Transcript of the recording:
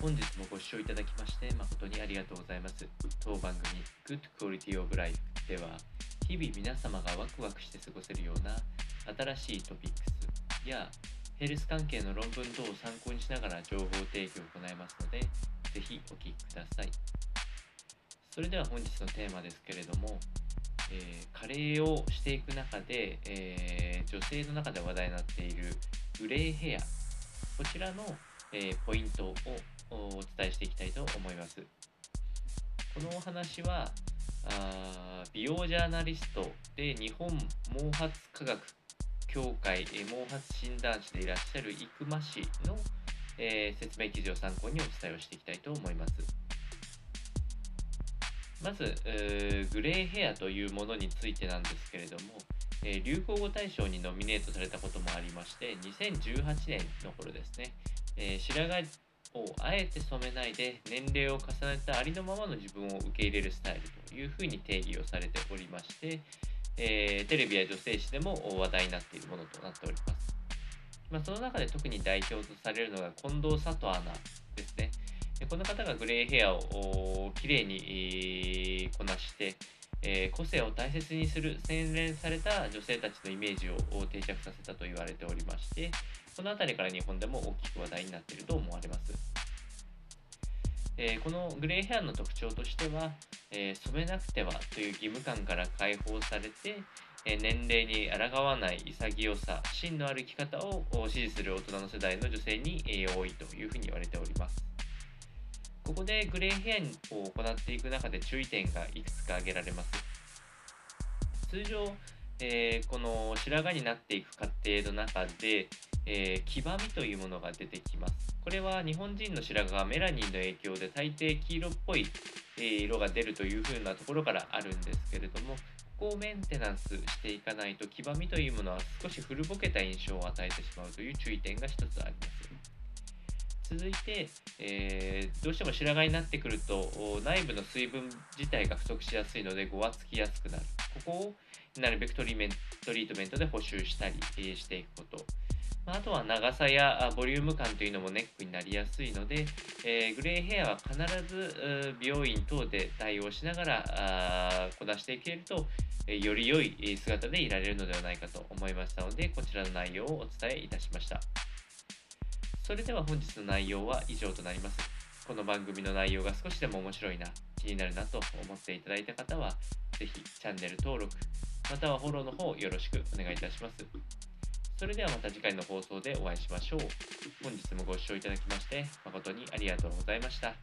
本日もご視聴いただきまして誠にありがとうございます。当番組 Good Quality of Life では日々皆様がワクワクして過ごせるような新しいトピックスやヘルス関係の論文等を参考にしながら情報提供を行いますのでぜひお聞きください。それでは本日のテーマですけれども、えー、加齢をしていく中で、えー、女性の中で話題になっているグレーヘアこちらの、えー、ポイントをお伝えしていきたいと思います。このお話はあ美容ジャーナリストで日本毛髪科学協会毛髪診断士でいらっしゃる生間氏の、えー、説明記事を参考にお伝えをしていきたいと思います。まず、グレーヘアというものについてなんですけれども、えー、流行語大賞にノミネートされたこともありまして、2018年の頃ですね、えー、白髪をあえて染めないで年齢を重ねたありのままの自分を受け入れるスタイルというふうに定義をされておりまして、えー、テレビや女性誌でも話題になっているものとなっております。まあ、その中で特に代表とされるのが近藤佐藤アナですね。この方がグレーヘアをきれいにこなして、えー、個性を大切にする洗練された女性たちのイメージを定着させたと言われておりまして、その辺りから日本でも大きく話題になっていると思われます。えー、このグレーヘアの特徴としては、えー、染めなくてはという義務感から解放されて、えー、年齢に抗わない潔さ、芯のある生き方を支持する大人の世代の女性に、多いというふうに言われております。ここでグレーヘアを行っていく中で注意点がいくつか挙げられます。通常、え、この白髪になっていく過程の中で、えー、黄ばみというものが出てきます。これは日本人の白髪がメラニンの影響で大抵黄色っぽい、え、色が出るというふうなところからあるんですけれども、ここをメンテナンスしていかないと黄ばみというものは少し古ぼけた印象を与えてしまうという注意点が一つあります。続いて、えー、どうしても白髪になってくると内部の水分自体が不足しやすいのでごわつきやすくなるここをなるべくトリートメントで補修したり、え、していくことあとは長さやボリューム感というのもネックになりやすいので、えー、グレーヘアは必ず美容院等で対応しながらこなしていけると、えより良い姿でいられるのではないかと思いましたのでこちらの内容をお伝えいたしました。それでは本日の内容は以上となります。この番組の内容が少しでも面白いな気になるなと思っていただいた方は是非チャンネル登録またはフォローの方よろしくお願いいたします。それではまた次回の放送でお会いしましょう。本日もご視聴いただきまして誠にありがとうございました。